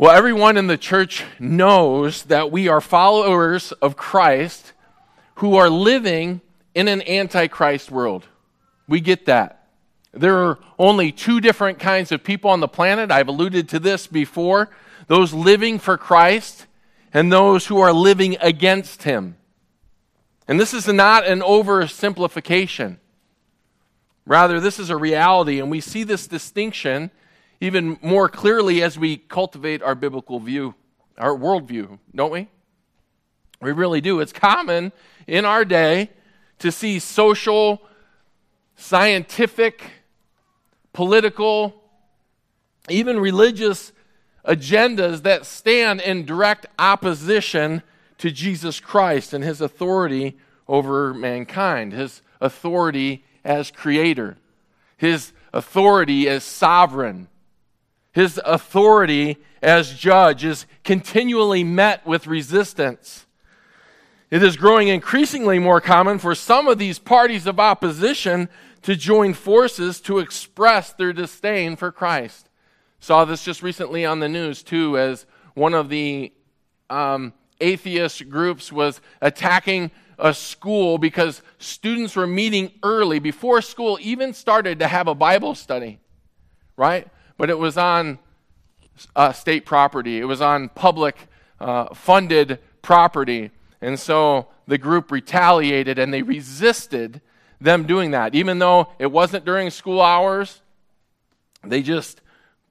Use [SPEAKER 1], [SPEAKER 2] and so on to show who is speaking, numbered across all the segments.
[SPEAKER 1] Well, everyone in the church knows that we are followers of Christ who are living in an antichrist world. We get that. There are only two different kinds of people on the planet. I've alluded to this before those living for Christ and those who are living against him. And this is not an oversimplification. Rather, this is a reality, and we see this distinction even more clearly as we cultivate our biblical view, our worldview, don't we? We really do. It's common in our day to see social, scientific, political, even religious agendas that stand in direct opposition to Jesus Christ and his authority over mankind, his authority as creator, his authority as sovereign, his authority as judge is continually met with resistance. It is growing increasingly more common for some of these parties of opposition to join forces to express their disdain for Christ. Saw this just recently on the news, too, as one of the um, atheist groups was attacking a school because students were meeting early before school even started to have a Bible study, right? But it was on uh, state property, it was on public uh, funded property. And so the group retaliated and they resisted them doing that. Even though it wasn't during school hours, they just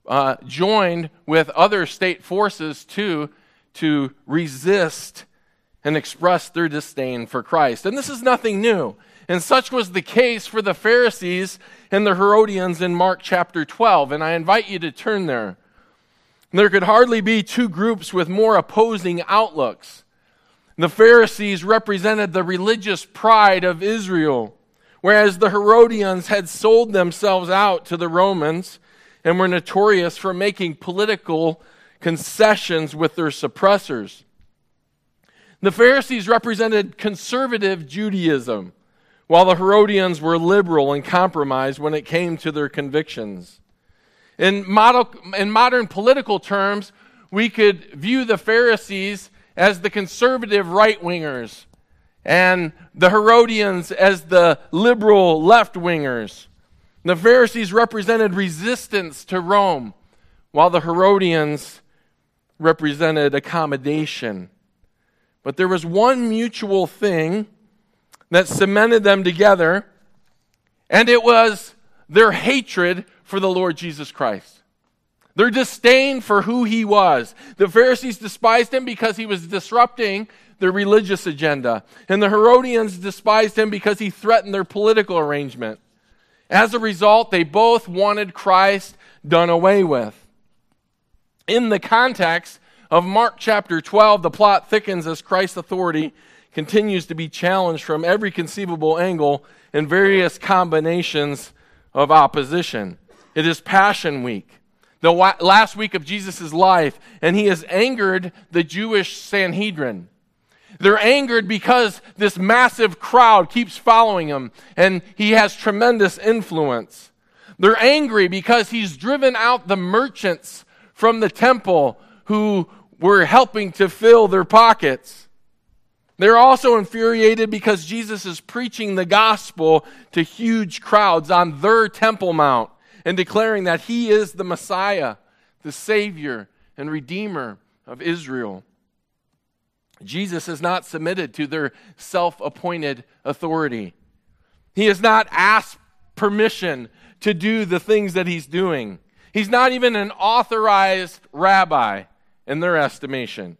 [SPEAKER 1] uh, joined with other state forces too to resist and express their disdain for Christ. And this is nothing new. And such was the case for the Pharisees and the Herodians in Mark chapter 12. And I invite you to turn there. There could hardly be two groups with more opposing outlooks. The Pharisees represented the religious pride of Israel, whereas the Herodians had sold themselves out to the Romans and were notorious for making political concessions with their suppressors. The Pharisees represented conservative Judaism, while the Herodians were liberal and compromised when it came to their convictions. In, model, in modern political terms, we could view the Pharisees as the conservative right wingers and the Herodians as the liberal left wingers. The Pharisees represented resistance to Rome, while the Herodians represented accommodation. But there was one mutual thing that cemented them together, and it was their hatred for the Lord Jesus Christ. Their disdain for who he was. The Pharisees despised him because he was disrupting their religious agenda. And the Herodians despised him because he threatened their political arrangement. As a result, they both wanted Christ done away with. In the context of Mark chapter 12, the plot thickens as Christ's authority continues to be challenged from every conceivable angle in various combinations of opposition. It is Passion Week the last week of Jesus' life, and he has angered the Jewish Sanhedrin. They're angered because this massive crowd keeps following him, and he has tremendous influence. They're angry because he's driven out the merchants from the temple who were helping to fill their pockets. They're also infuriated because Jesus is preaching the gospel to huge crowds on their Temple Mount and declaring that he is the Messiah, the Savior and Redeemer of Israel. Jesus has not submitted to their self appointed authority. He has not asked permission to do the things that he's doing. He's not even an authorized rabbi in their estimation.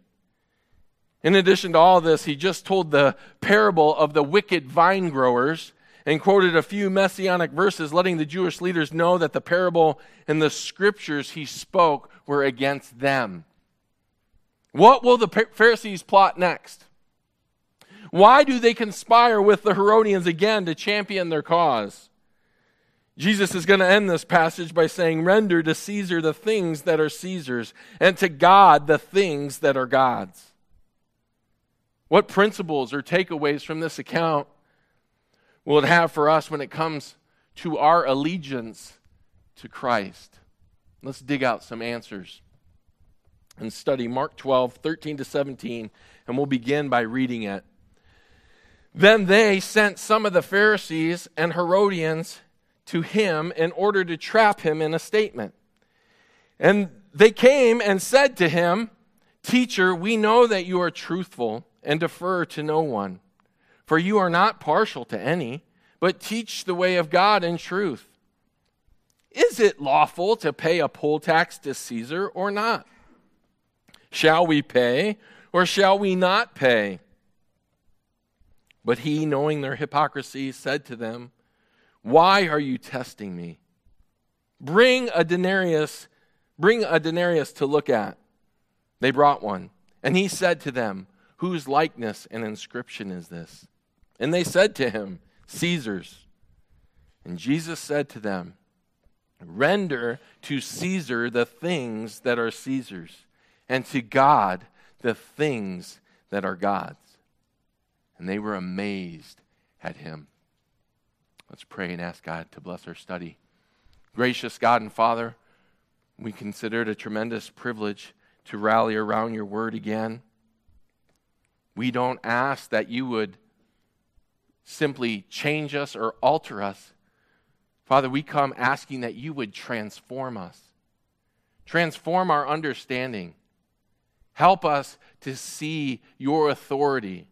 [SPEAKER 1] In addition to all this, he just told the parable of the wicked vine growers and quoted a few messianic verses, letting the Jewish leaders know that the parable and the scriptures he spoke were against them. What will the Pharisees plot next? Why do they conspire with the Herodians again to champion their cause? Jesus is going to end this passage by saying, Render to Caesar the things that are Caesar's, and to God the things that are God's. What principles or takeaways from this account will it have for us when it comes to our allegiance to Christ? Let's dig out some answers. and study Mark 12, 13 to 17, and we'll begin by reading it. Then they sent some of the Pharisees and Herodians to him in order to trap him in a statement. And they came and said to him, Teacher, we know that you are truthful and defer to no one, for you are not partial to any, but teach the way of God in truth. Is it lawful to pay a poll tax to Caesar or not? Shall we pay or shall we not pay? But he, knowing their hypocrisy, said to them, Why are you testing me? Bring a denarius, bring a denarius to look at. They brought one. And he said to them, Whose likeness and inscription is this? And they said to him, Caesar's. And Jesus said to them, Render to Caesar the things that are Caesar's, and to God the things that are God's. And they were amazed at him. Let's pray and ask God to bless our study. Gracious God and Father, we consider it a tremendous privilege to rally around your word again. We don't ask that you would simply change us or alter us. Father, we come asking that you would transform us, transform our understanding. Help us to see your authority.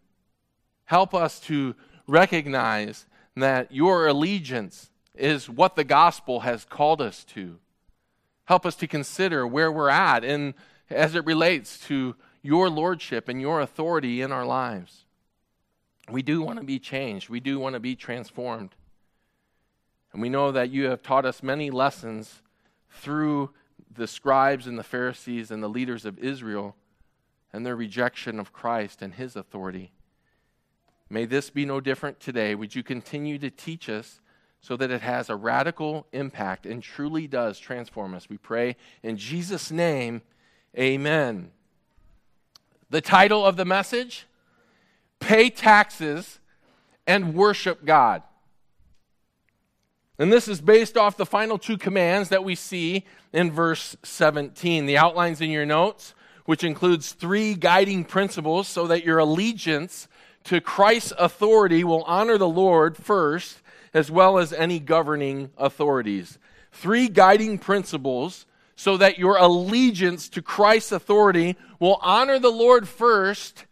[SPEAKER 1] Help us to recognize that your allegiance is what the gospel has called us to. Help us to consider where we're at and as it relates to your lordship and your authority in our lives. We do want to be changed. We do want to be transformed. And we know that you have taught us many lessons through the scribes and the Pharisees and the leaders of Israel and their rejection of Christ and his authority. May this be no different today. Would you continue to teach us so that it has a radical impact and truly does transform us? We pray in Jesus' name, amen. The title of the message pay taxes, and worship God. And this is based off the final two commands that we see in verse 17. The outlines in your notes, which includes three guiding principles so that your allegiance to Christ's authority will honor the Lord first, as well as any governing authorities. Three guiding principles so that your allegiance to Christ's authority will honor the Lord first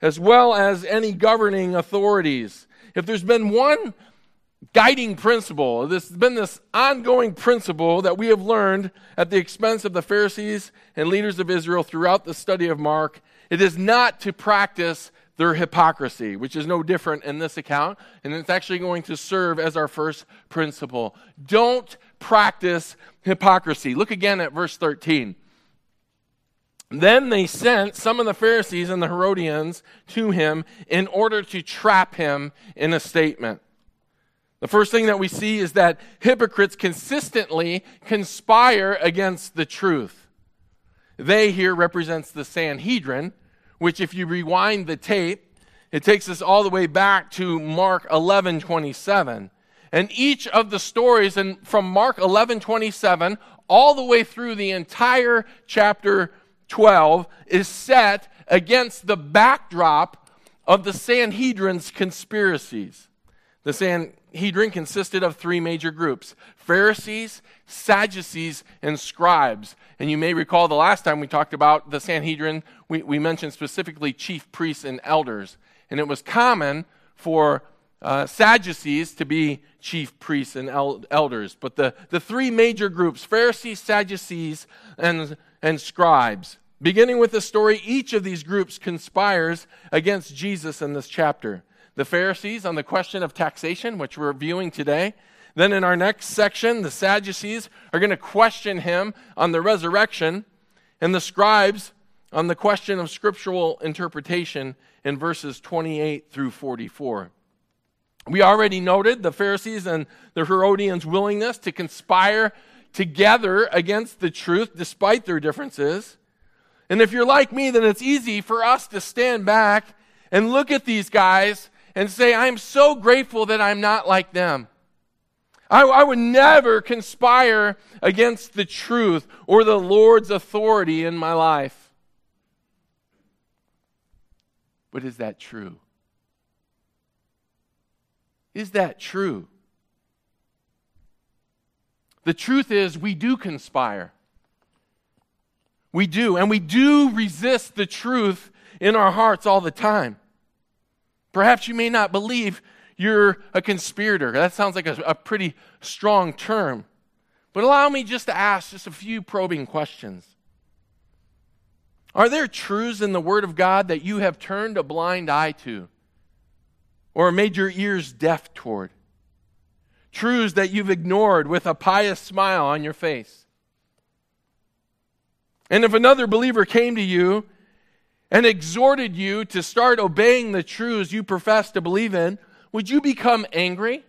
[SPEAKER 1] as well as any governing authorities. If there's been one guiding principle, this has been this ongoing principle that we have learned at the expense of the Pharisees and leaders of Israel throughout the study of Mark, it is not to practice their hypocrisy, which is no different in this account, and it's actually going to serve as our first principle. Don't practice hypocrisy. Look again at verse 13. Then they sent some of the Pharisees and the Herodians to him in order to trap him in a statement. The first thing that we see is that hypocrites consistently conspire against the truth. They here represents the Sanhedrin, which if you rewind the tape, it takes us all the way back to Mark 11, 27. And each of the stories and from Mark 11, 27 all the way through the entire chapter 12 is set against the backdrop of the Sanhedrin's conspiracies. The Sanhedrin consisted of three major groups Pharisees, Sadducees, and scribes. And you may recall the last time we talked about the Sanhedrin, we, we mentioned specifically chief priests and elders. And it was common for uh, Sadducees to be chief priests and el- elders. But the, the three major groups Pharisees, Sadducees, and, and scribes Beginning with the story, each of these groups conspires against Jesus in this chapter. The Pharisees on the question of taxation, which we're viewing today. Then in our next section, the Sadducees are going to question him on the resurrection, and the scribes on the question of scriptural interpretation in verses 28 through 44. We already noted the Pharisees and the Herodians' willingness to conspire together against the truth despite their differences. And if you're like me, then it's easy for us to stand back and look at these guys and say, I'm so grateful that I'm not like them. I, I, would never conspire against the truth or the Lord's authority in my life. But is that true? Is that true? The truth is, we do conspire. We do, and we do resist the truth in our hearts all the time. Perhaps you may not believe you're a conspirator. That sounds like a, a pretty strong term. But allow me just to ask just a few probing questions. Are there truths in the Word of God that you have turned a blind eye to or made your ears deaf toward? Truths that you've ignored with a pious smile on your face? And if another believer came to you and exhorted you to start obeying the truths you profess to believe in, would you become angry?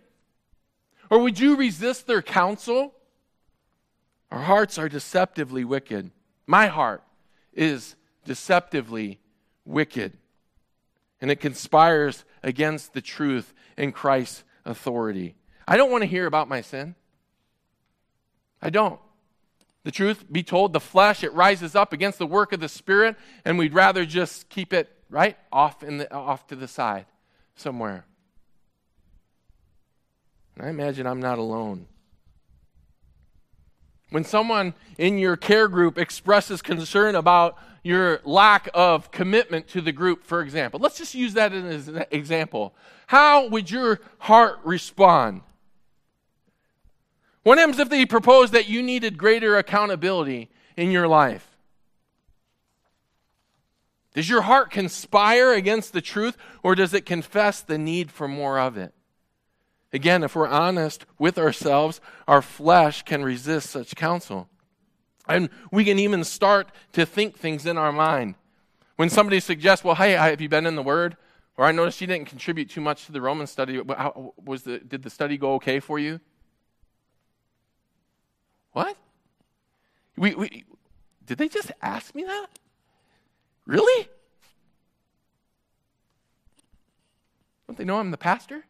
[SPEAKER 1] Or would you resist their counsel? Our hearts are deceptively wicked. My heart is deceptively wicked. And it conspires against the truth and Christ's authority. I don't want to hear about my sin. I don't. The truth be told, the flesh, it rises up against the work of the Spirit, and we'd rather just keep it right off, in the, off to the side somewhere. And I imagine I'm not alone. When someone in your care group expresses concern about your lack of commitment to the group, for example, let's just use that as an example. How would your heart respond? What happens if they propose that you needed greater accountability in your life? Does your heart conspire against the truth, or does it confess the need for more of it? Again, if we're honest with ourselves, our flesh can resist such counsel. And we can even start to think things in our mind. When somebody suggests, well, hey, have you been in the Word? Or I noticed you didn't contribute too much to the Roman study. Was the, did the study go okay for you? What? We, we, did they just ask me that? Really? Don't they know I'm the pastor?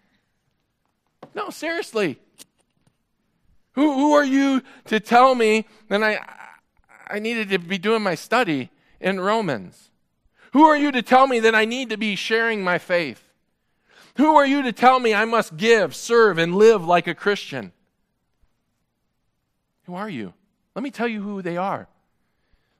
[SPEAKER 1] no, seriously. Who, who are you to tell me that I, I needed to be doing my study in Romans? Who are you to tell me that I need to be sharing my faith? Who are you to tell me I must give, serve, and live like a Christian? Who are you? Let me tell you who they are.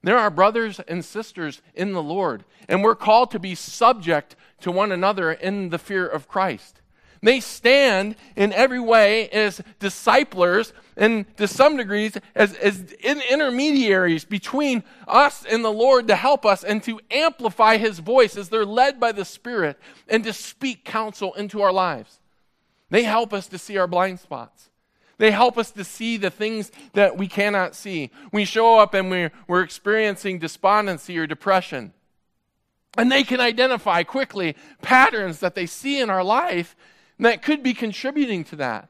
[SPEAKER 1] They're our brothers and sisters in the Lord, and we're called to be subject to one another in the fear of Christ. They stand in every way as disciplers and to some degrees as, as in intermediaries between us and the Lord to help us and to amplify his voice as they're led by the Spirit and to speak counsel into our lives. They help us to see our blind spots. They help us to see the things that we cannot see. We show up and we're, we're experiencing despondency or depression. And they can identify quickly patterns that they see in our life that could be contributing to that.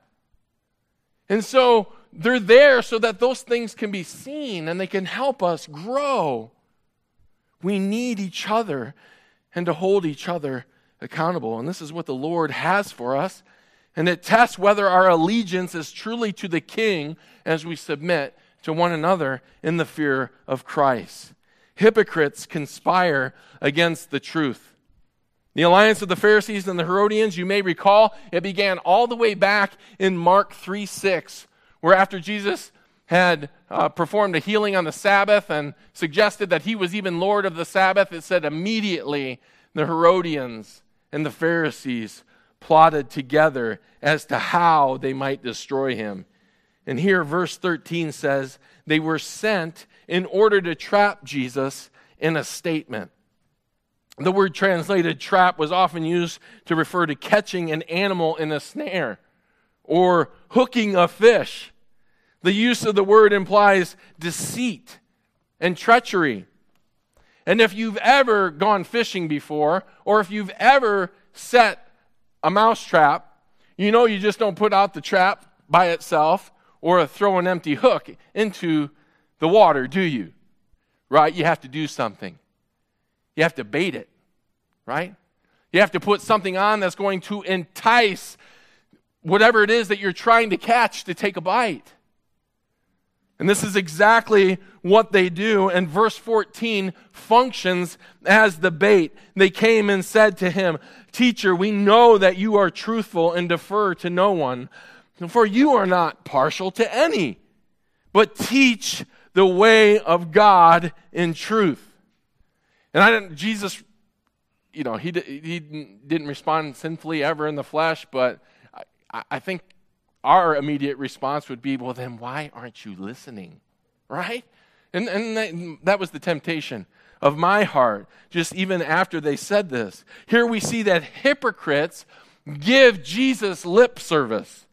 [SPEAKER 1] And so they're there so that those things can be seen and they can help us grow. We need each other and to hold each other accountable. And this is what the Lord has for us and it tests whether our allegiance is truly to the king as we submit to one another in the fear of Christ. Hypocrites conspire against the truth. The alliance of the Pharisees and the Herodians, you may recall, it began all the way back in Mark 3 6, where after Jesus had uh, performed a healing on the Sabbath and suggested that he was even Lord of the Sabbath, it said immediately the Herodians and the Pharisees plotted together as to how they might destroy him. And here, verse 13 says, they were sent in order to trap Jesus in a statement. The word translated trap was often used to refer to catching an animal in a snare or hooking a fish. The use of the word implies deceit and treachery. And if you've ever gone fishing before, or if you've ever set a mouse trap, you know you just don't put out the trap by itself or throw an empty hook into the water, do you? Right? You have to do something. You have to bait it, right? You have to put something on that's going to entice whatever it is that you're trying to catch to take a bite. And this is exactly what they do. And verse 14 functions as the bait. They came and said to him, Teacher, we know that you are truthful and defer to no one, for you are not partial to any, but teach the way of God in truth. And I didn't, Jesus, you know, he, he didn't respond sinfully ever in the flesh, but I, I think our immediate response would be, well, then why aren't you listening? Right? And, and that, that was the temptation of my heart, just even after they said this. Here we see that hypocrites give Jesus lip service.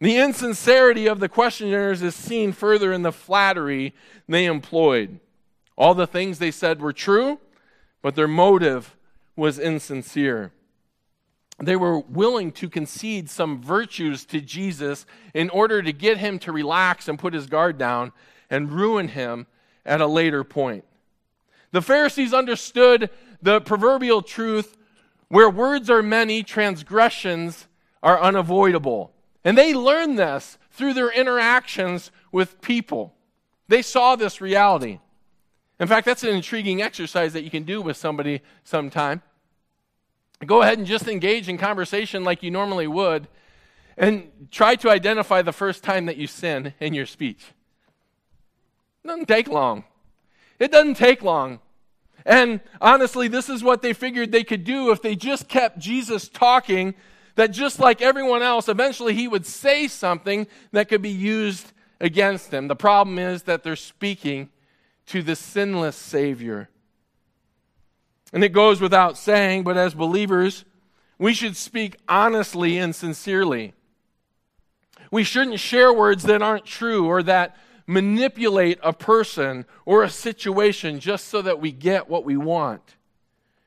[SPEAKER 1] The insincerity of the questioners is seen further in the flattery they employed. All the things they said were true, but their motive was insincere. They were willing to concede some virtues to Jesus in order to get him to relax and put his guard down and ruin him at a later point. The Pharisees understood the proverbial truth where words are many, transgressions are unavoidable. And they learned this through their interactions with people. They saw this reality. In fact, that's an intriguing exercise that you can do with somebody sometime. Go ahead and just engage in conversation like you normally would and try to identify the first time that you sin in your speech. It doesn't take long. It doesn't take long. And honestly, this is what they figured they could do if they just kept Jesus talking that just like everyone else, eventually he would say something that could be used against them. The problem is that they're speaking to the sinless Savior. And it goes without saying, but as believers, we should speak honestly and sincerely. We shouldn't share words that aren't true or that manipulate a person or a situation just so that we get what we want.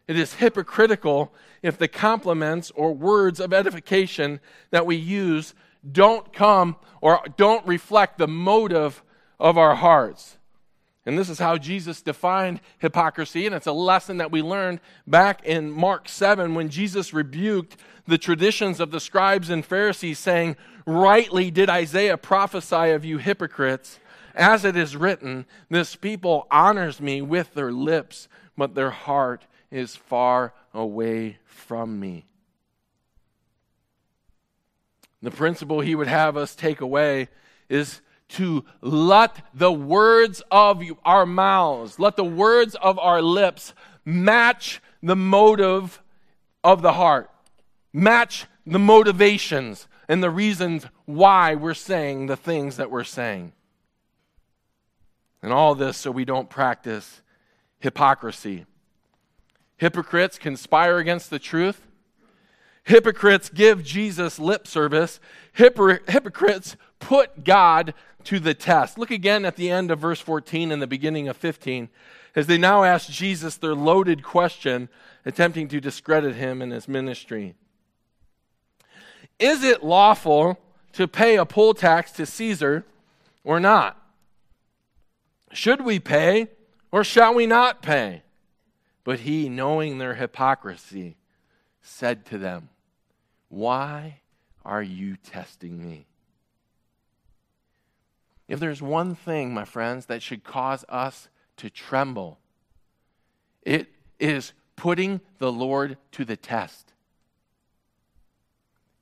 [SPEAKER 1] It is hypocritical if the compliments or words of edification that we use don't come or don't reflect the motive of our hearts. And this is how Jesus defined hypocrisy, and it's a lesson that we learned back in Mark 7 when Jesus rebuked the traditions of the scribes and Pharisees, saying, Rightly did Isaiah prophesy of you hypocrites, as it is written, This people honors me with their lips, but their heart is far away from me. The principle he would have us take away is to let the words of our mouths, let the words of our lips match the motive of the heart, match the motivations and the reasons why we're saying the things that we're saying. And all this so we don't practice hypocrisy. Hypocrites conspire against the truth. Hypocrites give Jesus lip service. hypocrites put God to the test. Look again at the end of verse 14 and the beginning of 15 as they now ask Jesus their loaded question, attempting to discredit him and his ministry. Is it lawful to pay a poll tax to Caesar or not? Should we pay or shall we not pay? But he, knowing their hypocrisy, said to them, Why are you testing me? If there's one thing, my friends, that should cause us to tremble, it is putting the Lord to the test.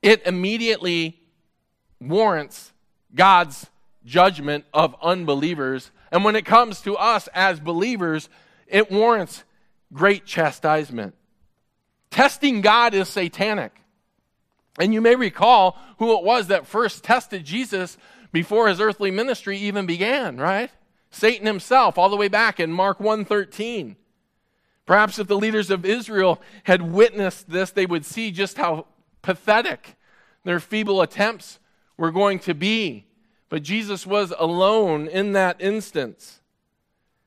[SPEAKER 1] It immediately warrants God's judgment of unbelievers. And when it comes to us as believers, it warrants great chastisement. Testing God is satanic. And you may recall who it was that first tested Jesus before his earthly ministry even began, right? Satan himself, all the way back in Mark 1:13. Perhaps if the leaders of Israel had witnessed this, they would see just how pathetic their feeble attempts were going to be. But Jesus was alone in that instance.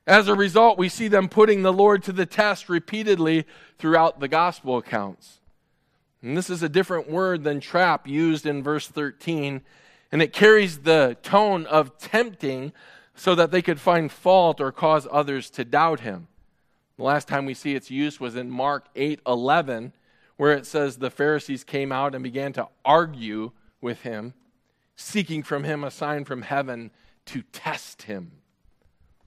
[SPEAKER 1] As a result, we see them putting the Lord to the test repeatedly throughout the gospel accounts. And this is a different word than trap used in verse 13 and it carries the tone of tempting so that they could find fault or cause others to doubt him. The last time we see its use was in Mark 8 11, where it says the Pharisees came out and began to argue with him, seeking from him a sign from heaven to test him.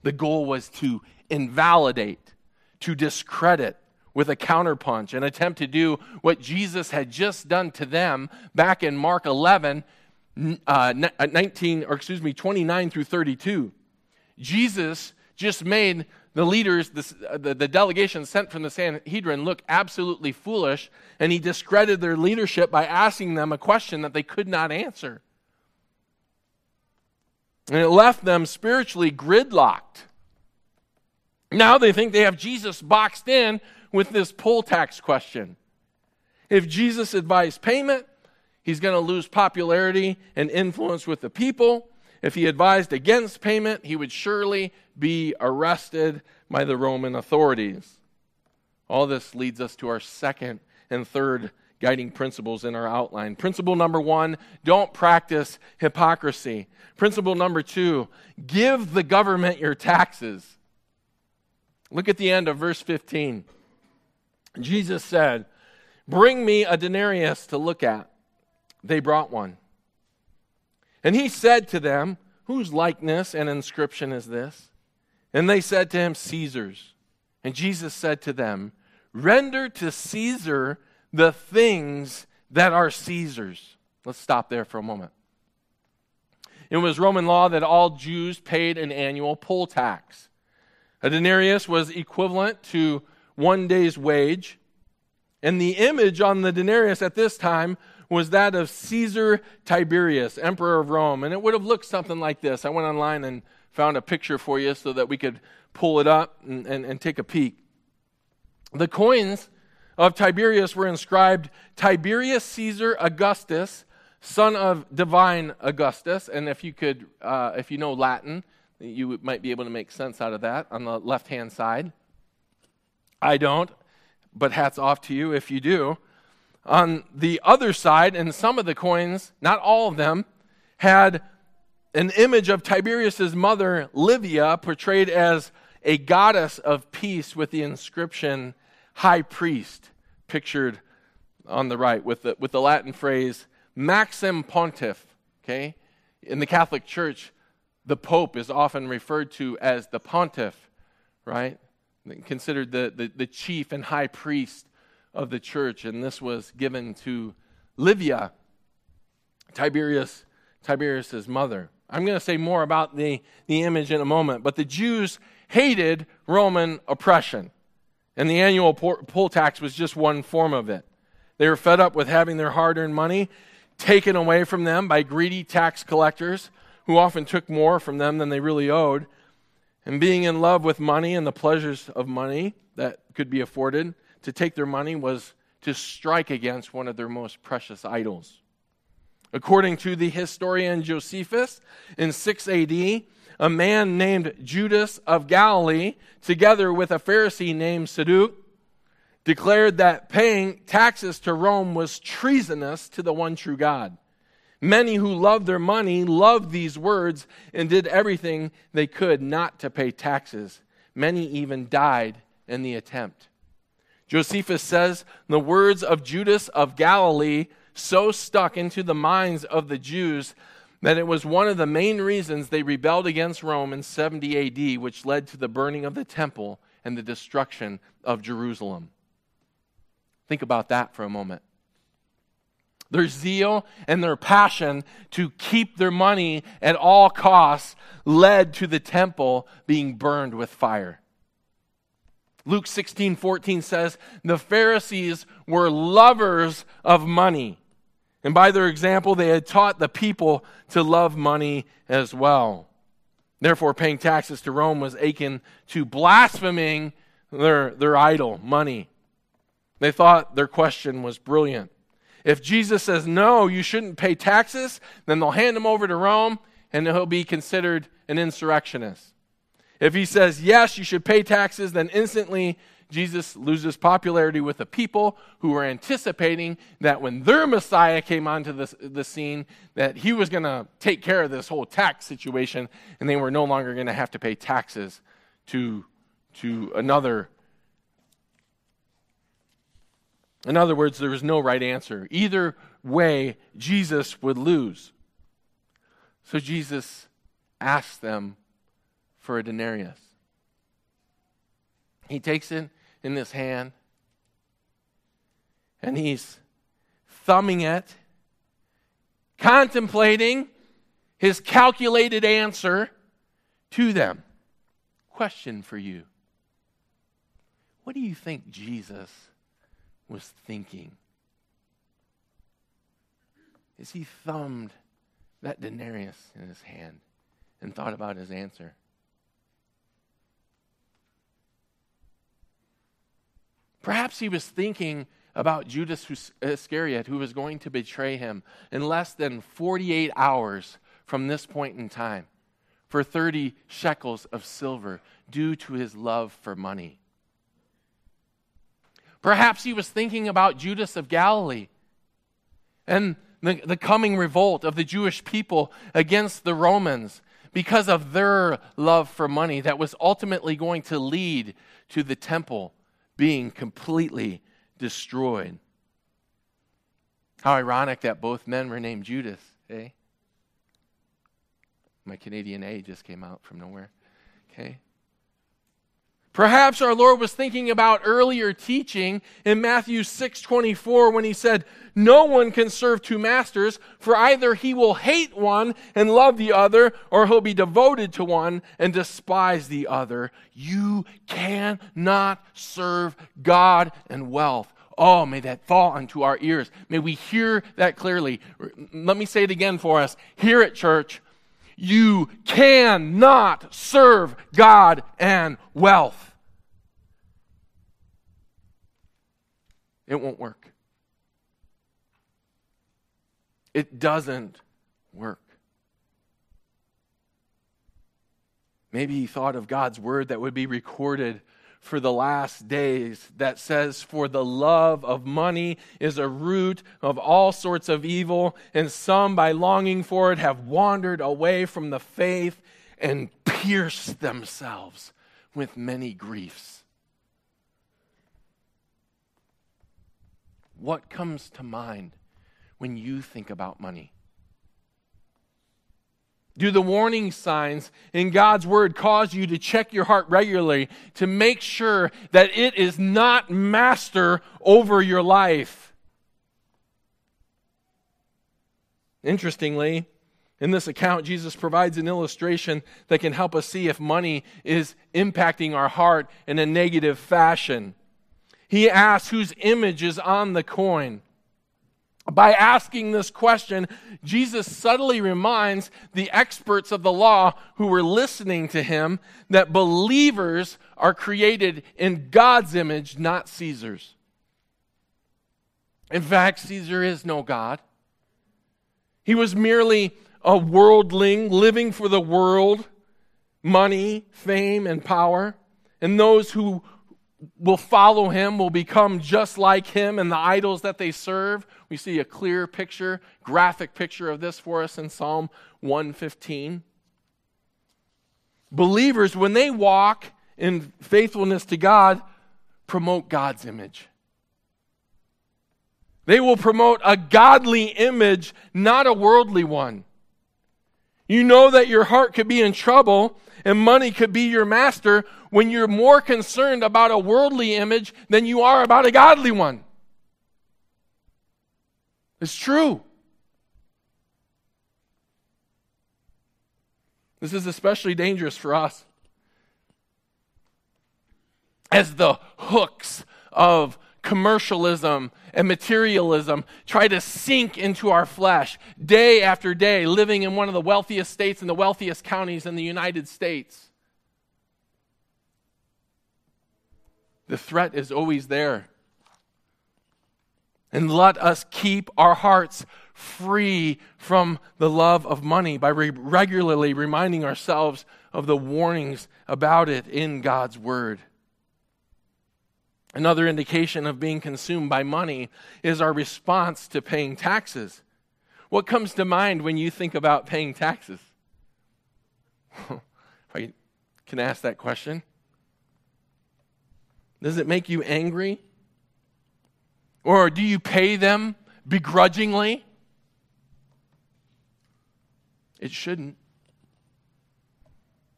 [SPEAKER 1] The goal was to invalidate, to discredit with a counterpunch, and attempt to do what Jesus had just done to them back in Mark 11, uh, 19, or excuse me, 29 through 32. Jesus just made the leaders, the, the, the, delegation sent from the Sanhedrin, look absolutely foolish, and he discredited their leadership by asking them a question that they could not answer. And it left them spiritually gridlocked. Now they think they have Jesus boxed in with this poll tax question. If Jesus advised payment, he's going to lose popularity and influence with the people. If he advised against payment, he would surely be arrested by the Roman authorities. All this leads us to our second and third guiding principles in our outline. Principle number one don't practice hypocrisy. Principle number two give the government your taxes. Look at the end of verse 15. Jesus said, Bring me a denarius to look at. They brought one. And he said to them, Whose likeness and inscription is this? And they said to him, Caesar's. And Jesus said to them, Render to Caesar the things that are Caesar's. Let's stop there for a moment. It was Roman law that all Jews paid an annual poll tax. A denarius was equivalent to one day's wage. And the image on the denarius at this time was that of Caesar Tiberius, emperor of Rome. And it would have looked something like this. I went online and found a picture for you so that we could pull it up and, and, and take a peek. The coins of Tiberius were inscribed Tiberius Caesar Augustus, son of divine Augustus. And if you could, uh, if you know Latin, you might be able to make sense out of that on the left hand side. I don't, but hats off to you if you do. On the other side, and some of the coins, not all of them, had an image of Tiberius's mother, Livia, portrayed as a goddess of peace with the inscription high priest, pictured on the right with the, with the Latin phrase Maxim Pontiff. Okay? In the Catholic Church, the Pope is often referred to as the pontiff, right? Considered the, the, the chief and high priest of the church, and this was given to Livia, Tiberius, Tiberius's mother. I'm going to say more about the, the image in a moment, but the Jews hated Roman oppression, and the annual poll tax was just one form of it. They were fed up with having their hard earned money taken away from them by greedy tax collectors who often took more from them than they really owed. And being in love with money and the pleasures of money that could be afforded, to take their money was to strike against one of their most precious idols. According to the historian Josephus, in 6 AD, a man named Judas of Galilee, together with a Pharisee named Sadduc, declared that paying taxes to Rome was treasonous to the one true God. Many who loved their money loved these words and did everything they could not to pay taxes. Many even died in the attempt. Josephus says the words of Judas of Galilee so stuck into the minds of the Jews that it was one of the main reasons they rebelled against Rome in 70 AD, which led to the burning of the temple and the destruction of Jerusalem. Think about that for a moment. Their zeal and their passion to keep their money at all costs led to the temple being burned with fire. Luke 16 14 says, The Pharisees were lovers of money. And by their example, they had taught the people to love money as well. Therefore, paying taxes to Rome was akin to blaspheming their, their idol, money. They thought their question was brilliant. If Jesus says, no, you shouldn't pay taxes, then they'll hand him over to Rome and he'll be considered an insurrectionist. If he says, yes, you should pay taxes, then instantly Jesus loses popularity with the people who were anticipating that when their Messiah came onto the, the scene, that he was going to take care of this whole tax situation, and they were no longer going to have to pay taxes to, to another. In other words, there was no right answer. Either way, Jesus would lose. So Jesus asks them for a denarius. He takes it in his hand and he's thumbing it, contemplating his calculated answer to them. Question for you What do you think Jesus was thinking? As he thumbed that denarius in his hand and thought about his answer. Perhaps he was thinking about Judas Iscariot, who was going to betray him in less than 48 hours from this point in time for 30 shekels of silver due to his love for money. Perhaps he was thinking about Judas of Galilee and the, the coming revolt of the Jewish people against the Romans because of their love for money that was ultimately going to lead to the temple being completely destroyed. How ironic that both men were named Judas, eh? My Canadian A just came out from nowhere. Okay. Perhaps our Lord was thinking about earlier teaching in Matthew 6:24 when he said, "No one can serve two masters, for either he will hate one and love the other, or he'll be devoted to one and despise the other. You cannot serve God and wealth." Oh, may that fall onto our ears. May we hear that clearly. Let me say it again for us. Hear it, church. You cannot serve God and wealth. It won't work. It doesn't work. Maybe he thought of God's word that would be recorded for the last days that says, For the love of money is a root of all sorts of evil, and some, by longing for it, have wandered away from the faith and pierced themselves with many griefs. What comes to mind when you think about money? Do the warning signs in God's word cause you to check your heart regularly to make sure that it is not master over your life? Interestingly, in this account, Jesus provides an illustration that can help us see if money is impacting our heart in a negative fashion. He asks whose image is on the coin. By asking this question, Jesus subtly reminds the experts of the law who were listening to him that believers are created in God's image, not Caesar's. In fact, Caesar is no God. He was merely a worldling living for the world, money, fame, and power. And those who will follow him, will become just like him and the idols that they serve. We see a clear picture, graphic picture of this for us in Psalm 115. Believers, when they walk in faithfulness to God, promote God's image. They will promote a godly image, not a worldly one. You know that your heart could be in trouble and money could be your master when you're more concerned about a worldly image than you are about a godly one. It's true. This is especially dangerous for us as the hooks of commercialism and materialism try to sink into our flesh day after day, living in one of the wealthiest states and the wealthiest counties in the United States. The threat is always there. And let us keep our hearts free from the love of money by re- regularly reminding ourselves of the warnings about it in God's Word. Another indication of being consumed by money is our response to paying taxes. What comes to mind when you think about paying taxes? if I can ask that question. Does it make you angry? Or do you pay them begrudgingly? It shouldn't.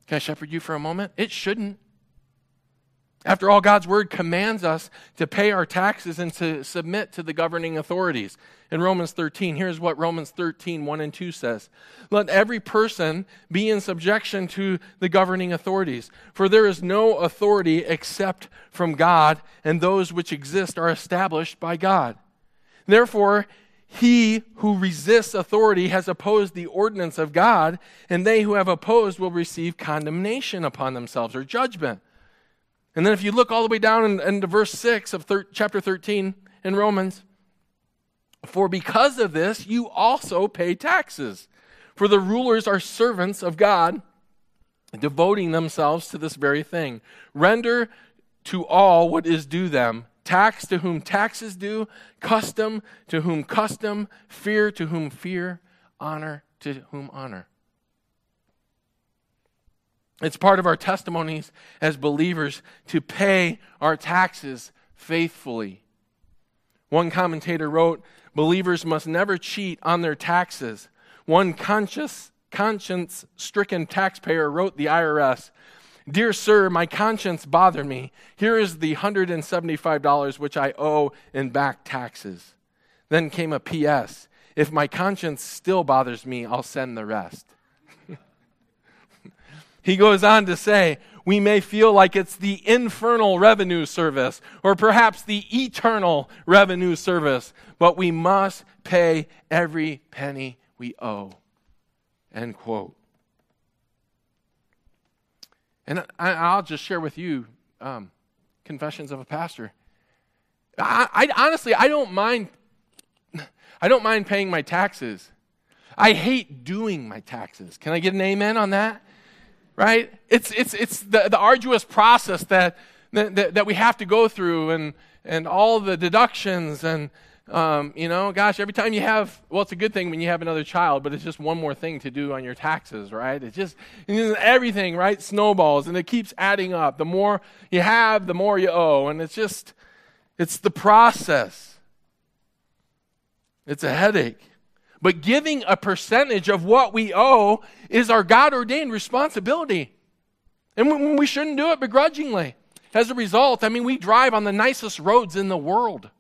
[SPEAKER 1] Can I shepherd you for a moment? It shouldn't. After all, God's word commands us to pay our taxes and to submit to the governing authorities. In Romans 13, here's what Romans 13, 1 and 2 says Let every person be in subjection to the governing authorities, for there is no authority except from God, and those which exist are established by God. Therefore, he who resists authority has opposed the ordinance of God, and they who have opposed will receive condemnation upon themselves or judgment. And then if you look all the way down in, into verse 6 of thir- chapter 13 in Romans, for because of this you also pay taxes. For the rulers are servants of God, devoting themselves to this very thing. Render to all what is due them tax to whom tax is due, custom to whom custom, fear to whom fear, honor to whom honor. It's part of our testimonies as believers to pay our taxes faithfully. One commentator wrote, Believers must never cheat on their taxes. One conscious, conscience stricken taxpayer wrote the IRS, Dear sir, my conscience bothered me. Here is the $175 which I owe in back taxes. Then came a P.S. If my conscience still bothers me, I'll send the rest. He goes on to say, we may feel like it's the infernal revenue service or perhaps the eternal revenue service, but we must pay every penny we owe. End quote. And I, will just share with you um, confessions of a pastor. I, I honestly, I don't mind. I don't mind paying my taxes. I hate doing my taxes. Can I get an amen on that? Right? It's, it's, it's the, the arduous process that, that, that we have to go through and, and all the deductions and, um, you know, gosh, every time you have, well, it's a good thing when you have another child, but it's just one more thing to do on your taxes, right? It's just everything, right? Snowballs, and it keeps adding up. The more you have, the more you owe, and it's just, it's the process. It's a headache. But giving a percentage of what we owe is our God ordained responsibility. And we shouldn't do it begrudgingly. As a result, I mean, we drive on the nicest roads in the world.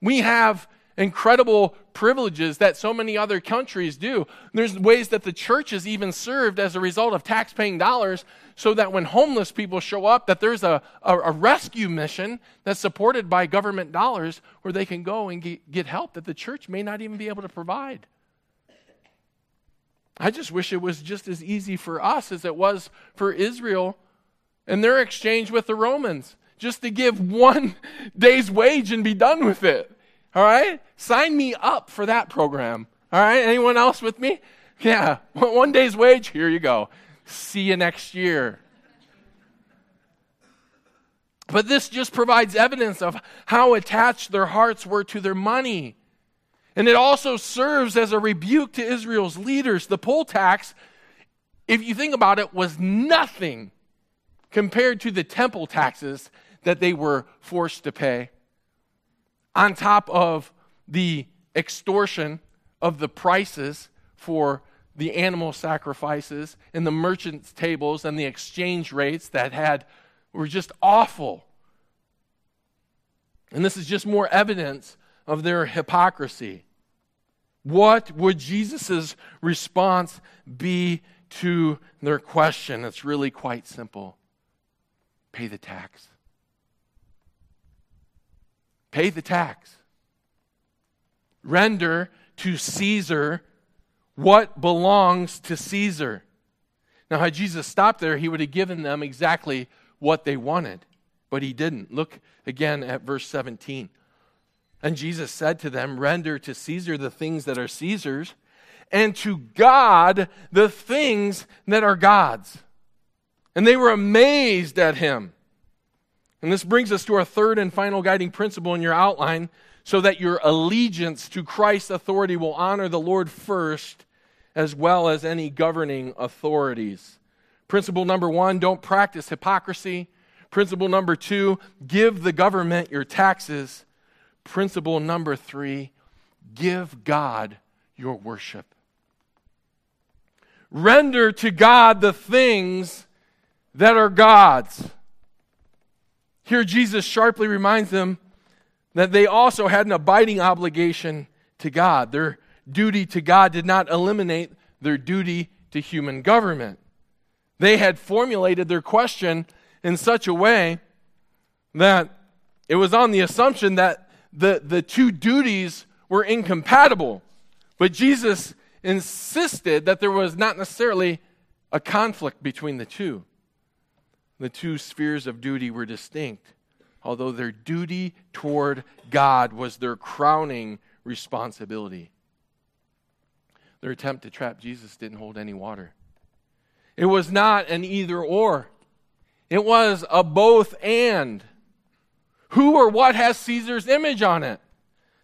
[SPEAKER 1] We have incredible privileges that so many other countries do. There's ways that the church is even served as a result of tax-paying dollars so that when homeless people show up that there's a, a, a, rescue mission that's supported by government dollars where they can go and get, get help that the church may not even be able to provide. I just wish it was just as easy for us as it was for Israel and their exchange with the Romans. Just to give one day's wage and be done with it. All right? Sign me up for that program. All right? Anyone else with me? Yeah. One day's wage, here you go. See you next year. But this just provides evidence of how attached their hearts were to their money. And it also serves as a rebuke to Israel's leaders. The poll tax, if you think about it, was nothing compared to the temple taxes that they were forced to pay on top of the extortion of the prices for the animal sacrifices and the merchants' tables and the exchange rates that had were just awful. And this is just more evidence of their hypocrisy. What would Jesus' response be to their question? It's really quite simple pay the tax. Pay the tax. Render to Caesar what belongs to Caesar. Now, had Jesus stopped there, he would have given them exactly what they wanted, but he didn't. Look again at verse 17. And Jesus said to them, Render to Caesar the things that are Caesar's, and to God the things that are God's. And they were amazed at him. And this brings us to our third and final guiding principle in your outline so that your allegiance to Christ's authority will honor the Lord first as well as any governing authorities. Principle number one don't practice hypocrisy. Principle number two give the government your taxes. Principle number three give God your worship. render to God the things that are God's. Here, Jesus sharply reminds them that they also had an abiding obligation to God. Their duty to God did not eliminate their duty to human government. They had formulated their question in such a way that it was on the assumption that the, the two duties were incompatible. But Jesus insisted that there was not necessarily a conflict between the two. The two spheres of duty were distinct, although their duty toward God was their crowning responsibility. Their attempt to trap Jesus didn't hold any water. It was not an either or, it was a both and. Who or what has Caesar's image on it?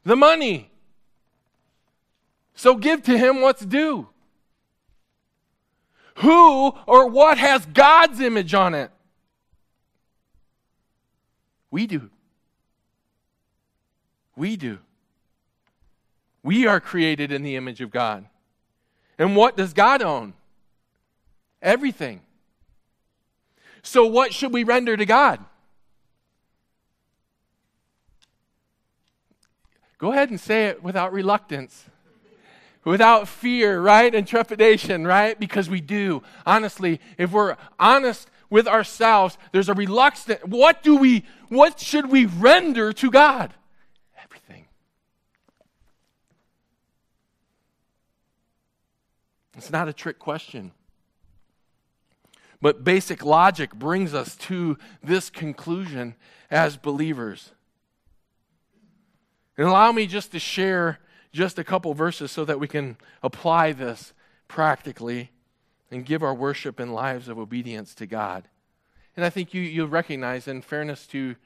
[SPEAKER 1] The money. So give to him what's due. Who or what has God's image on it? We do. We do. We are created in the image of God. And what does God own? Everything. So, what should we render to God? Go ahead and say it without reluctance, without fear, right? And trepidation, right? Because we do. Honestly, if we're honest with ourselves, there's a reluctance. What do we, what should we render to God? Everything. It's not a trick question. But basic logic brings us to this conclusion as believers. And allow me just to share just a couple verses so that we can apply this practically and give our worship and lives of obedience to God. And I think you, you'll recognize, in fairness to,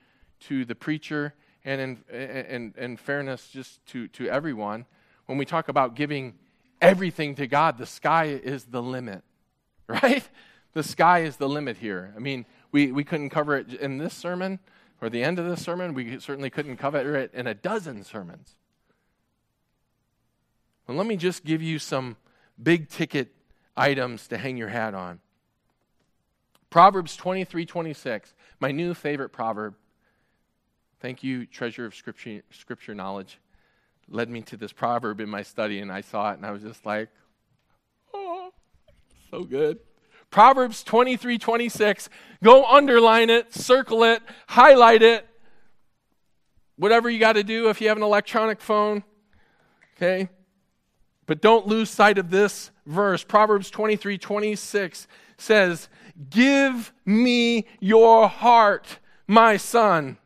[SPEAKER 1] to the preacher and in, in, in fairness just to, to everyone, when we talk about giving everything to God, the sky is the limit, right? the sky is the limit here. I mean, we, we couldn't cover it in this sermon or the end of this sermon. We certainly couldn't cover it in a dozen sermons. Well, let me just give you some big ticket items to hang your hat on. Proverbs 23 26, my new favorite proverb. Thank you, Treasury of Scripture, scripture knowledge. Led me to this proverb in my study, and I saw it, and I was just like, oh, so good. Proverbs 23 26. Go underline it, circle it, highlight it. Whatever you got to do if you have an electronic phone. Okay? But don't lose sight of this verse. Proverbs 23 26 says, Give me your heart, my son.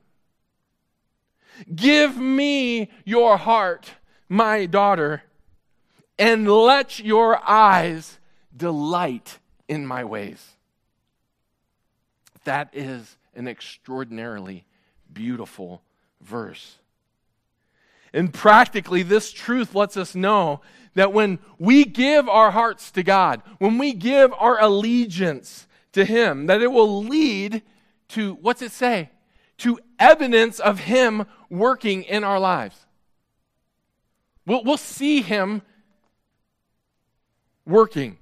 [SPEAKER 1] Give me your heart, my daughter, and let your eyes delight in my ways. That is an extraordinarily beautiful verse. And practically, this truth lets us know that when we give our hearts to God, when we give our allegiance to Him, that it will lead to, what's it say? To evidence of Him working in our lives. We'll, we'll see Him working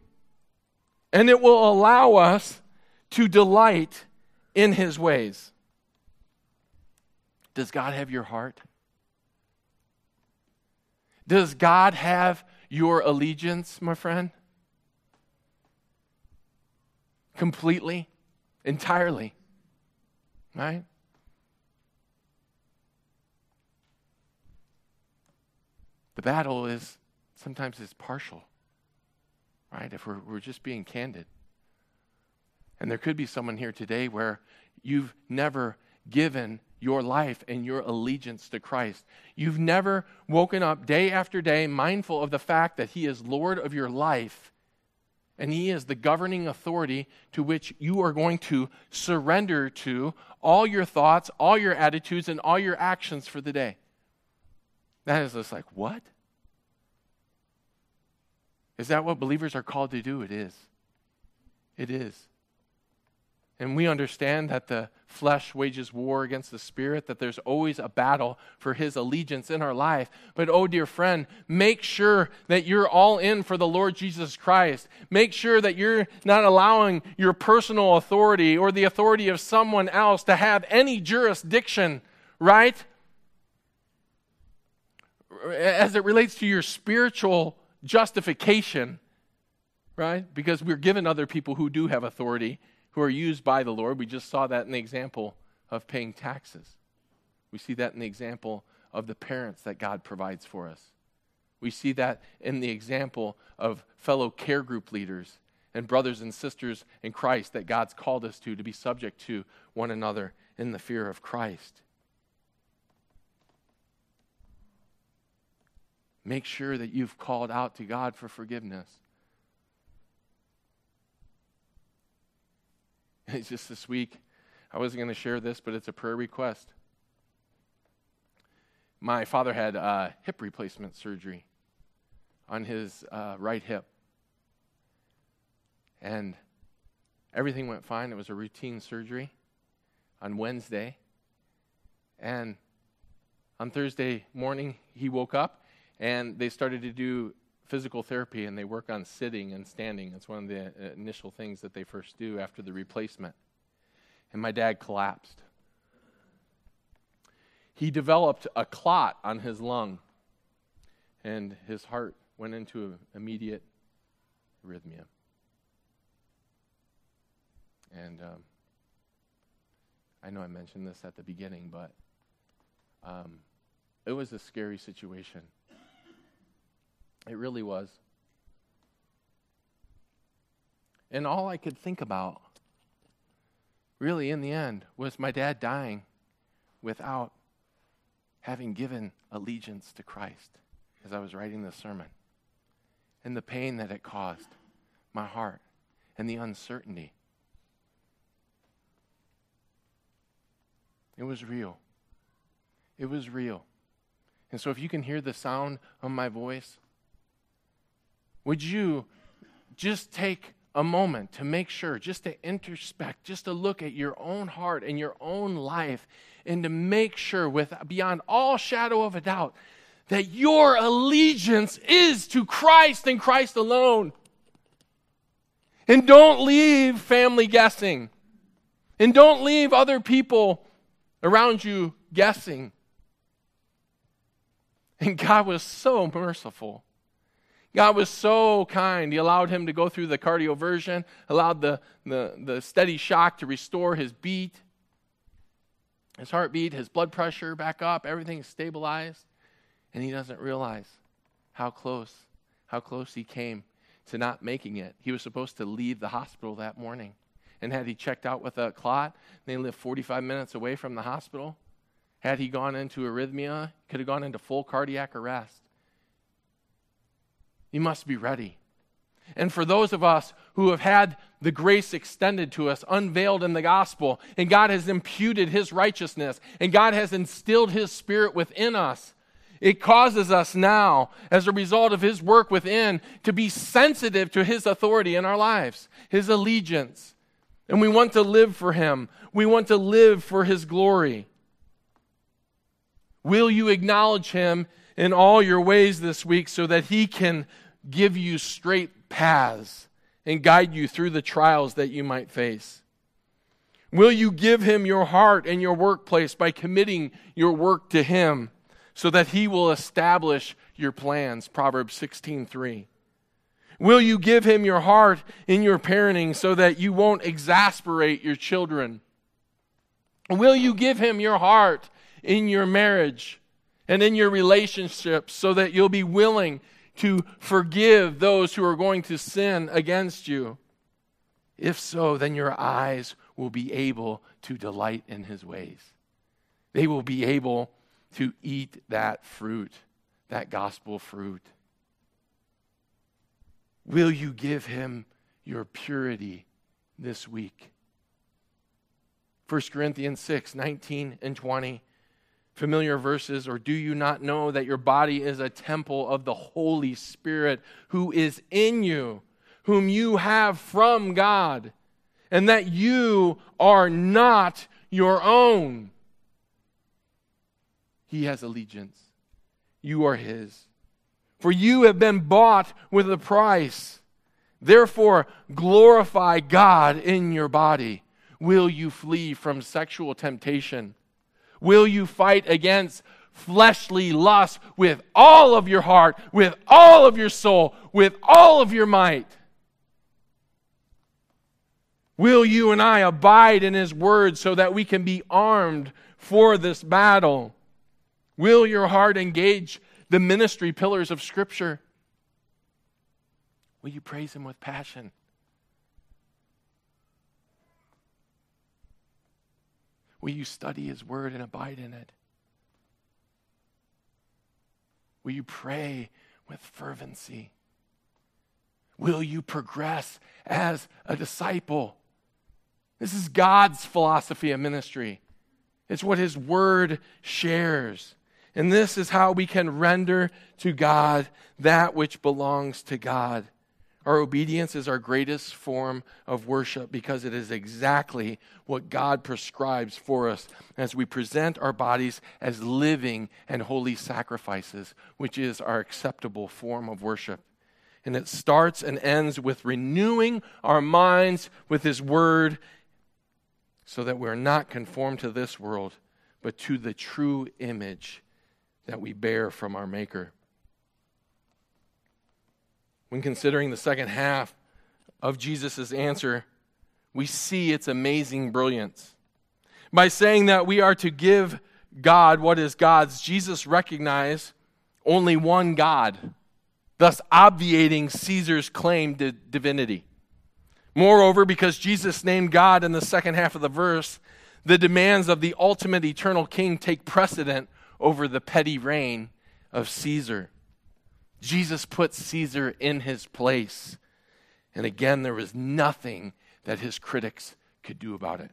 [SPEAKER 1] and it will allow us to delight in his ways. Does God have your heart? Does God have your allegiance, my friend? Completely, entirely, right? The battle is sometimes it's partial right? If we're, we're just being candid. And there could be someone here today where you've never given your life and your allegiance to Christ. You've never woken up day after day mindful of the fact that He is Lord of your life and He is the governing authority to which you are going to surrender to all your thoughts, all your attitudes, and all your actions for the day. That is just like, what? Is that what believers are called to do? It is. It is. And we understand that the flesh wages war against the spirit, that there's always a battle for his allegiance in our life. But, oh, dear friend, make sure that you're all in for the Lord Jesus Christ. Make sure that you're not allowing your personal authority or the authority of someone else to have any jurisdiction, right? As it relates to your spiritual justification, right? Because we're given other people who do have authority who are used by the Lord. We just saw that in the example of paying taxes. We see that in the example of the parents that God provides for us. We see that in the example of fellow care group leaders and brothers and sisters in Christ that God's called us to, to be subject to one another in the fear of Christ. Make sure that you've called out to God for forgiveness. It's just this week. I wasn't going to share this, but it's a prayer request. My father had uh, hip replacement surgery on his uh, right hip. And everything went fine. It was a routine surgery on Wednesday. And on Thursday morning, he woke up and they started to do physical therapy and they work on sitting and standing. It's one of the uh, initial things that they first do after the replacement. And my dad collapsed. He developed a clot on his lung, and his heart went into immediate arrhythmia. And um, I know I mentioned this at the beginning, but um, it was a scary situation. It really was. And all I could think about, really, in the end, was my dad dying without having given allegiance to Christ as I was writing this sermon. And the pain that it caused my heart and the uncertainty. It was real. It was real. And so, if you can hear the sound of my voice, would you just take a moment to make sure, just to introspect, just to look at your own heart and your own life, and to make sure, with beyond all shadow of a doubt, that your allegiance is to Christ and Christ alone. And don't leave family guessing. And don't leave other people around you guessing. And God was so merciful God was so kind. He allowed him to go through the cardioversion, allowed the, the, the steady shock to restore his beat, his heartbeat, his blood pressure back up, everything stabilized. And he doesn't realize how close, how close he came to not making it. He was supposed to leave the hospital that morning. And had he checked out with a clot, they lived 45 minutes away from the hospital. Had he gone into arrhythmia, could have gone into full cardiac arrest. You must be ready. And for those of us who have had the grace extended to us, unveiled in the gospel, and God has imputed his righteousness, and God has instilled his spirit within us, it causes us now, as a result of his work within, to be sensitive to his authority in our lives, his allegiance. And we want to live for him, we want to live for his glory. Will you acknowledge him in all your ways this week so that He can give you straight paths and guide you through the trials that you might face? Will you give Him your heart and your workplace by committing your work to Him so that He will establish your plans? Proverbs 16 3. Will you give him your heart in your parenting so that you won't exasperate your children? Will you give him your heart in your marriage and in your relationships so that you'll be willing to forgive those who are going to sin against you? If so, then your eyes will be able to delight in his ways. They will be able to eat that fruit, that gospel fruit. Will you give him your purity this week? 1 Corinthians 6 19 and 20 familiar verses, or do you not know that your body is a temple of the Holy Spirit who is in you, whom you have from God, and that you are not your own. He has allegiance. You are his. For you have been bought with a price. Therefore, glorify God in your body. Will you flee from sexual temptation? Will you fight against fleshly lust with all of your heart, with all of your soul, with all of your might? Will you and I abide in His Word so that we can be armed for this battle? Will your heart engage the ministry pillars of Scripture? Will you praise Him with passion? Will you study His Word and abide in it? Will you pray with fervency? Will you progress as a disciple? This is God's philosophy of ministry. It's what His Word shares. And this is how we can render to God that which belongs to God. Our obedience is our greatest form of worship because it is exactly what God prescribes for us as we present our bodies as living and holy sacrifices, which is our acceptable form of worship. And it starts and ends with renewing our minds with His Word so that we're not conformed to this world, but to the true image that we bear from our Maker when considering the second half of Jesus' answer, we see its amazing brilliance. By saying that we are to give God what is God's, Jesus recognized only one God, thus obviating Caesar's claim to divinity. Moreover, because Jesus named God in the second half of the verse, the demands of the ultimate eternal king take precedent over the petty reign of Caesar. Jesus put Caesar in his place. And again, there was nothing that his critics could do about it.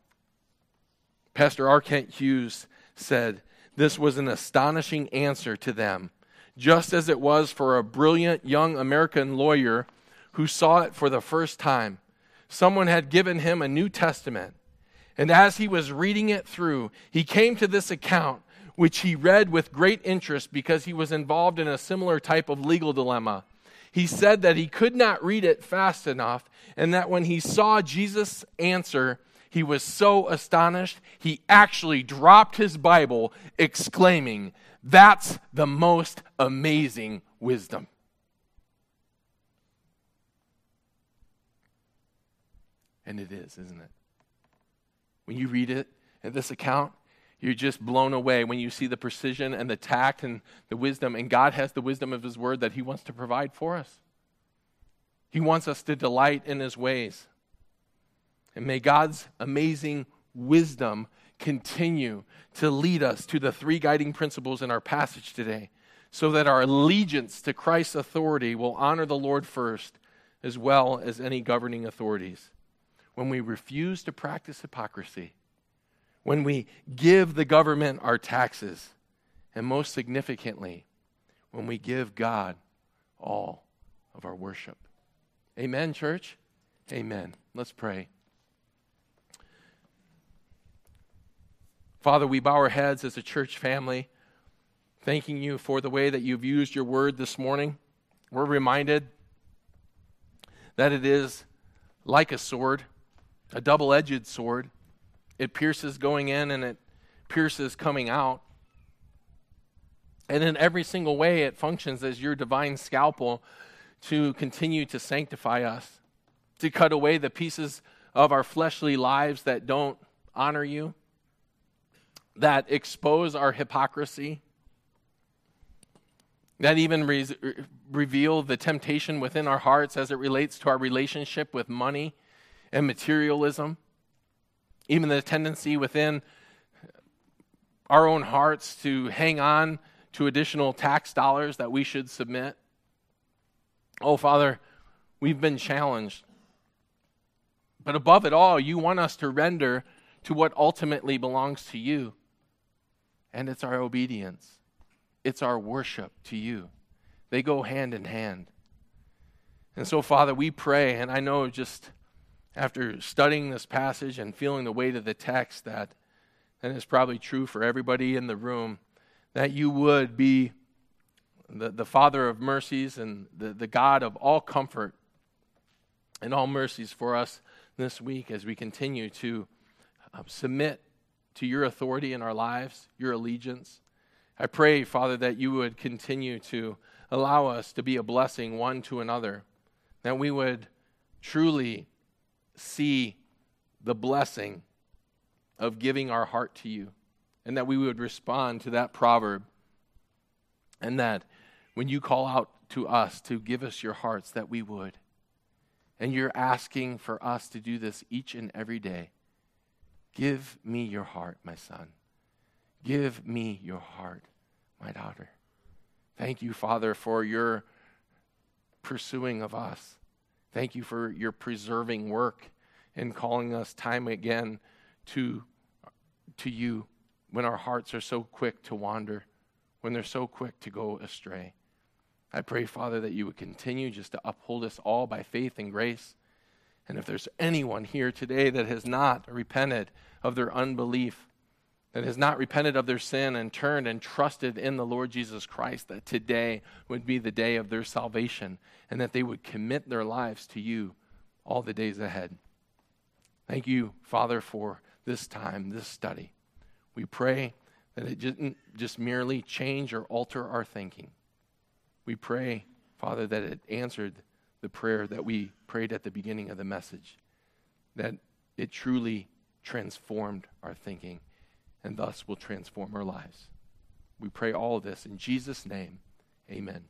[SPEAKER 1] Pastor R. Kent Hughes said, This was an astonishing answer to them, just as it was for a brilliant young American lawyer who saw it for the first time. Someone had given him a New Testament, and as he was reading it through, he came to this account which he read with great interest because he was involved in a similar type of legal dilemma. He said that he could not read it fast enough, and that when he saw Jesus' answer, he was so astonished, he actually dropped his Bible, exclaiming, That's the most amazing wisdom. And it is, isn't it? When you read it, this account, you're just blown away when you see the precision and the tact and the wisdom. And God has the wisdom of His Word that He wants to provide for us. He wants us to delight in His ways. And may God's amazing wisdom continue to lead us to the three guiding principles in our passage today so that our allegiance to Christ's authority will honor the Lord first, as well as any governing authorities. When we refuse to practice hypocrisy, when we give the government our taxes, and most significantly, when we give God all of our worship. Amen, church? Amen. Let's pray. Father, we bow our heads as a church family, thanking you for the way that you've used your word this morning. We're reminded that it is like a sword, a double edged sword it pierces going in and it pierces coming out. And in every single way, it functions as your divine scalpel to continue to sanctify us, to cut away the pieces of our fleshly lives that don't honor you, that expose our hypocrisy, that even re- reveal the temptation within our hearts as it relates to our relationship with money and materialism even the tendency within our own hearts to hang on to additional tax dollars that we should submit. Oh, Father, we've been challenged. But above it all, you want us to render to what ultimately belongs to you. And it's our obedience, it's our worship to you. They go hand in hand. And so, Father, we pray, and I know just after studying this passage and feeling the weight of the text that, and it's probably true for everybody in the room, that you would be the, the Father of mercies and the, the God of all comfort and all mercies for us this week as we continue to uh, submit to your authority in our lives, your allegiance. I pray, Father, that you would continue to allow us to be a blessing one to another, that we would truly see the blessing of giving our heart to you, and that we would respond to that proverb, and that when you call out to us to give us your hearts, that we would. And you're asking for us to do this each and every day. Give me your heart, my son. Give me your heart, my daughter. Thank you, Father, for your pursuing of us. Thank you for your preserving work and calling us time again to, to you when our hearts are so quick to wander, when they're so quick to go astray. I pray, Father, that you would continue just to uphold us all by faith and grace. And if there's anyone here today that has not repented of their unbelief, that has not repented of their sin and turned and trusted in the Lord Jesus Christ, that today would be the day of their salvation and that they would commit their lives to you all the days ahead. Thank you, Father, for this time, this study. We pray that it didn't just merely change or alter our thinking we pray, Father, that it answered the prayer that we prayed at the beginning of the message, that it truly transformed our thinking and thus will transform our lives. We pray all this in Jesus' name. Amen.